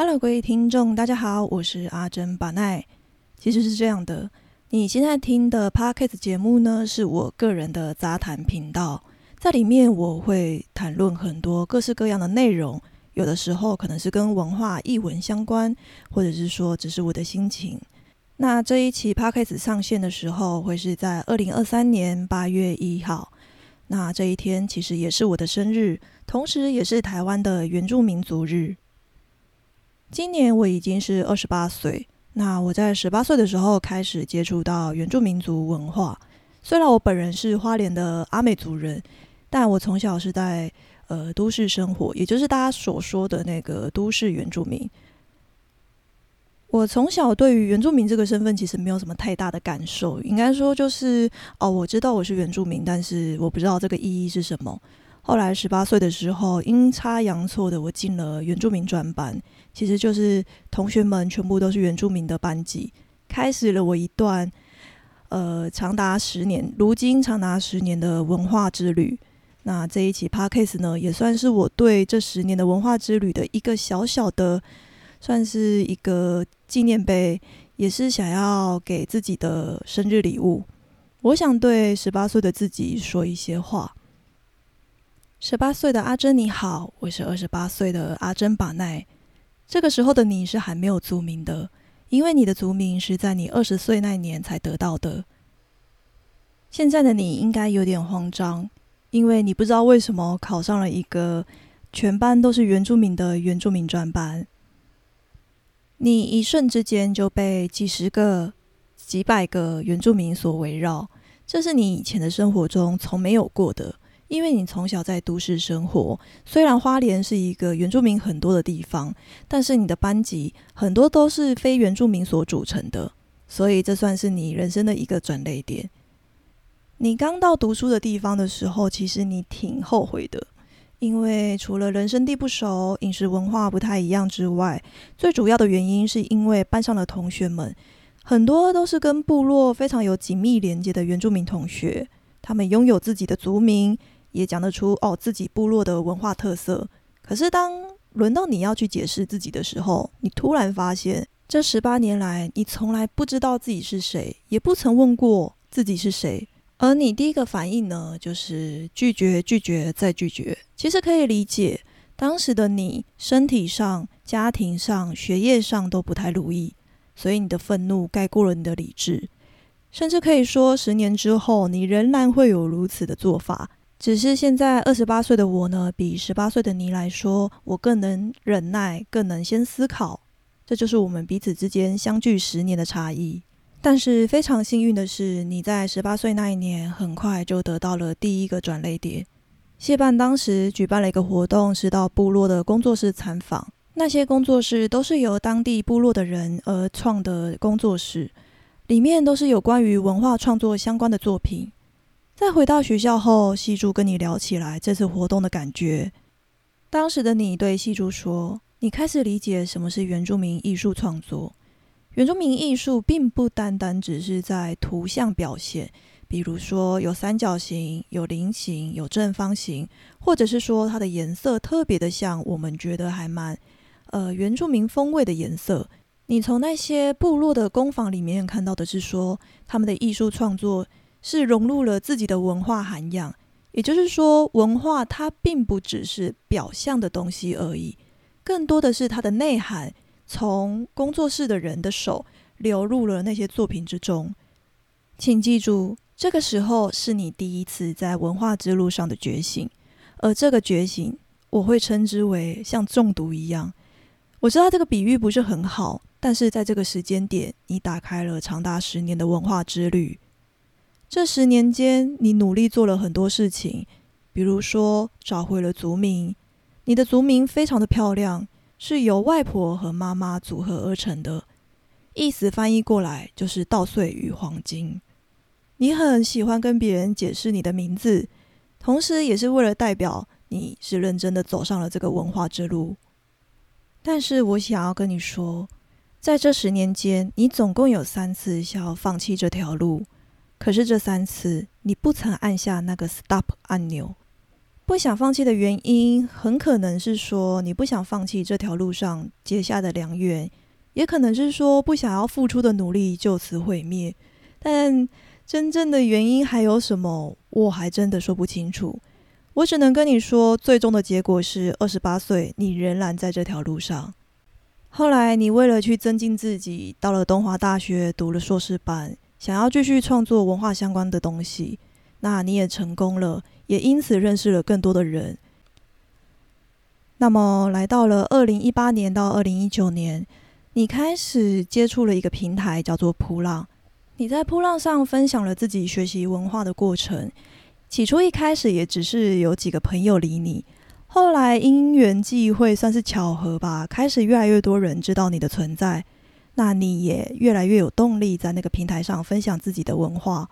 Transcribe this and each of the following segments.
Hello，各位听众，大家好，我是阿珍巴奈。其实是这样的，你现在听的 Podcast 节目呢，是我个人的杂谈频道，在里面我会谈论很多各式各样的内容，有的时候可能是跟文化、译文相关，或者是说只是我的心情。那这一期 Podcast 上线的时候，会是在二零二三年八月一号。那这一天其实也是我的生日，同时也是台湾的原住民族日。今年我已经是二十八岁。那我在十八岁的时候开始接触到原住民族文化。虽然我本人是花莲的阿美族人，但我从小是在呃都市生活，也就是大家所说的那个都市原住民。我从小对于原住民这个身份其实没有什么太大的感受，应该说就是哦，我知道我是原住民，但是我不知道这个意义是什么。后来十八岁的时候，阴差阳错的我进了原住民专班，其实就是同学们全部都是原住民的班级，开始了我一段呃长达十年，如今长达十年的文化之旅。那这一期 podcast 呢，也算是我对这十年的文化之旅的一个小小的。算是一个纪念碑，也是想要给自己的生日礼物。我想对十八岁的自己说一些话。十八岁的阿珍你好，我是二十八岁的阿珍巴奈。这个时候的你是还没有族名的，因为你的族名是在你二十岁那年才得到的。现在的你应该有点慌张，因为你不知道为什么考上了一个全班都是原住民的原住民专班。你一瞬之间就被几十个、几百个原住民所围绕，这是你以前的生活中从没有过的。因为你从小在都市生活，虽然花莲是一个原住民很多的地方，但是你的班级很多都是非原住民所组成的，所以这算是你人生的一个转捩点。你刚到读书的地方的时候，其实你挺后悔的。因为除了人生地不熟、饮食文化不太一样之外，最主要的原因是因为班上的同学们很多都是跟部落非常有紧密连接的原住民同学，他们拥有自己的族名，也讲得出哦自己部落的文化特色。可是当轮到你要去解释自己的时候，你突然发现，这十八年来你从来不知道自己是谁，也不曾问过自己是谁。而你第一个反应呢，就是拒绝、拒绝再拒绝。其实可以理解，当时的你身体上、家庭上、学业上都不太如意，所以你的愤怒盖过了你的理智。甚至可以说，十年之后，你仍然会有如此的做法。只是现在二十八岁的我呢，比十八岁的你来说，我更能忍耐，更能先思考。这就是我们彼此之间相距十年的差异。但是非常幸运的是，你在十八岁那一年很快就得到了第一个转泪点。谢办当时举办了一个活动，是到部落的工作室参访。那些工作室都是由当地部落的人而创的工作室，里面都是有关于文化创作相关的作品。在回到学校后，细珠跟你聊起来这次活动的感觉。当时的你对细珠说：“你开始理解什么是原住民艺术创作。”原住民艺术并不单单只是在图像表现，比如说有三角形、有菱形、有正方形，或者是说它的颜色特别的像我们觉得还蛮呃原住民风味的颜色。你从那些部落的工坊里面看到的是说，他们的艺术创作是融入了自己的文化涵养，也就是说，文化它并不只是表象的东西而已，更多的是它的内涵。从工作室的人的手流入了那些作品之中，请记住，这个时候是你第一次在文化之路上的觉醒，而这个觉醒，我会称之为像中毒一样。我知道这个比喻不是很好，但是在这个时间点，你打开了长达十年的文化之旅。这十年间，你努力做了很多事情，比如说找回了族名，你的族名非常的漂亮。是由外婆和妈妈组合而成的，意思翻译过来就是稻穗与黄金。你很喜欢跟别人解释你的名字，同时也是为了代表你是认真的走上了这个文化之路。但是我想要跟你说，在这十年间，你总共有三次想要放弃这条路，可是这三次你不曾按下那个 stop 按钮。不想放弃的原因，很可能是说你不想放弃这条路上结下的良缘，也可能是说不想要付出的努力就此毁灭。但真正的原因还有什么，我还真的说不清楚。我只能跟你说，最终的结果是二十八岁，你仍然在这条路上。后来，你为了去增进自己，到了东华大学读了硕士班，想要继续创作文化相关的东西，那你也成功了。也因此认识了更多的人。那么，来到了二零一八年到二零一九年，你开始接触了一个平台，叫做扑浪。你在扑浪上分享了自己学习文化的过程。起初一开始也只是有几个朋友理你，后来因缘际会，算是巧合吧，开始越来越多人知道你的存在。那你也越来越有动力在那个平台上分享自己的文化。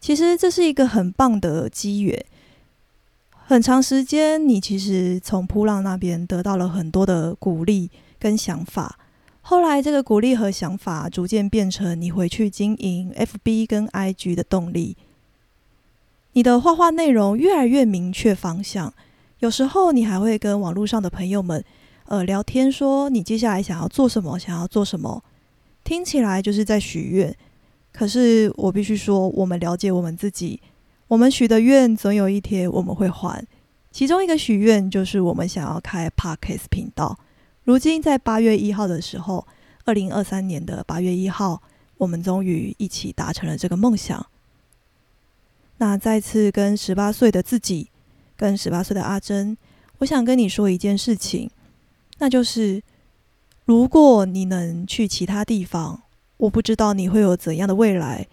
其实这是一个很棒的机缘。很长时间，你其实从扑浪那边得到了很多的鼓励跟想法。后来，这个鼓励和想法逐渐变成你回去经营 FB 跟 IG 的动力。你的画画内容越来越明确方向。有时候，你还会跟网络上的朋友们，呃，聊天说你接下来想要做什么，想要做什么，听起来就是在许愿。可是我必须说，我们了解我们自己，我们许的愿总有一天我们会还。其中一个许愿就是我们想要开 Podcast 频道。如今在八月一号的时候，二零二三年的八月一号，我们终于一起达成了这个梦想。那再次跟十八岁的自己，跟十八岁的阿珍，我想跟你说一件事情，那就是如果你能去其他地方。我不知道你会有怎样的未来，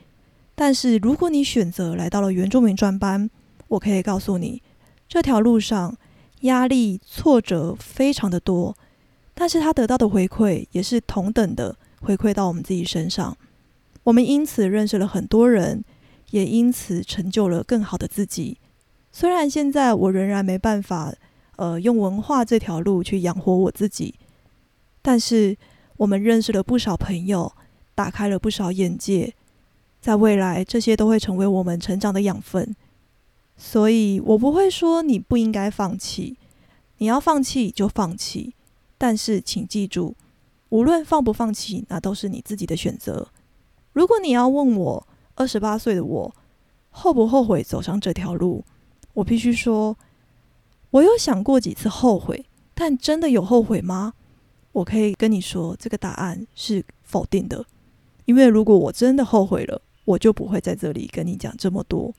但是如果你选择来到了原住民专班，我可以告诉你，这条路上压力、挫折非常的多，但是他得到的回馈也是同等的回馈到我们自己身上。我们因此认识了很多人，也因此成就了更好的自己。虽然现在我仍然没办法，呃，用文化这条路去养活我自己，但是我们认识了不少朋友。打开了不少眼界，在未来这些都会成为我们成长的养分，所以我不会说你不应该放弃，你要放弃就放弃，但是请记住，无论放不放弃，那都是你自己的选择。如果你要问我二十八岁的我后不后悔走上这条路，我必须说，我有想过几次后悔，但真的有后悔吗？我可以跟你说，这个答案是否定的。因为如果我真的后悔了，我就不会在这里跟你讲这么多。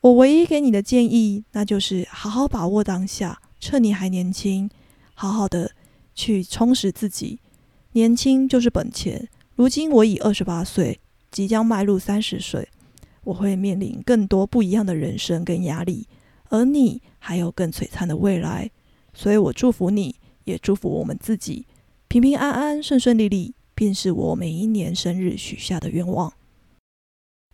我唯一给你的建议，那就是好好把握当下，趁你还年轻，好好的去充实自己。年轻就是本钱。如今我已二十八岁，即将迈入三十岁，我会面临更多不一样的人生跟压力，而你还有更璀璨的未来。所以我祝福你，也祝福我们自己，平平安安，顺顺利利。便是我每一年生日许下的愿望。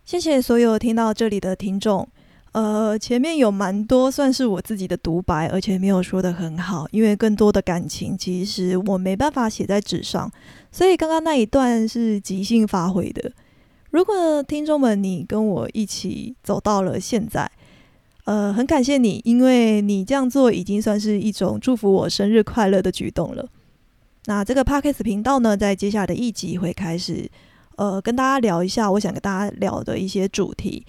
谢谢所有听到这里的听众。呃，前面有蛮多算是我自己的独白，而且没有说的很好，因为更多的感情其实我没办法写在纸上，所以刚刚那一段是即兴发挥的。如果听众们你跟我一起走到了现在，呃，很感谢你，因为你这样做已经算是一种祝福我生日快乐的举动了。那这个 Podcast 频道呢，在接下来的一集会开始，呃，跟大家聊一下我想跟大家聊的一些主题。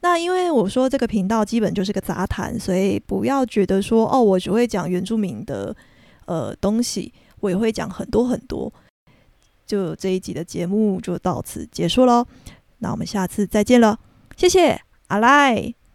那因为我说这个频道基本就是个杂谈，所以不要觉得说哦，我只会讲原住民的呃东西，我也会讲很多很多。就这一集的节目就到此结束喽，那我们下次再见了，谢谢，阿赖。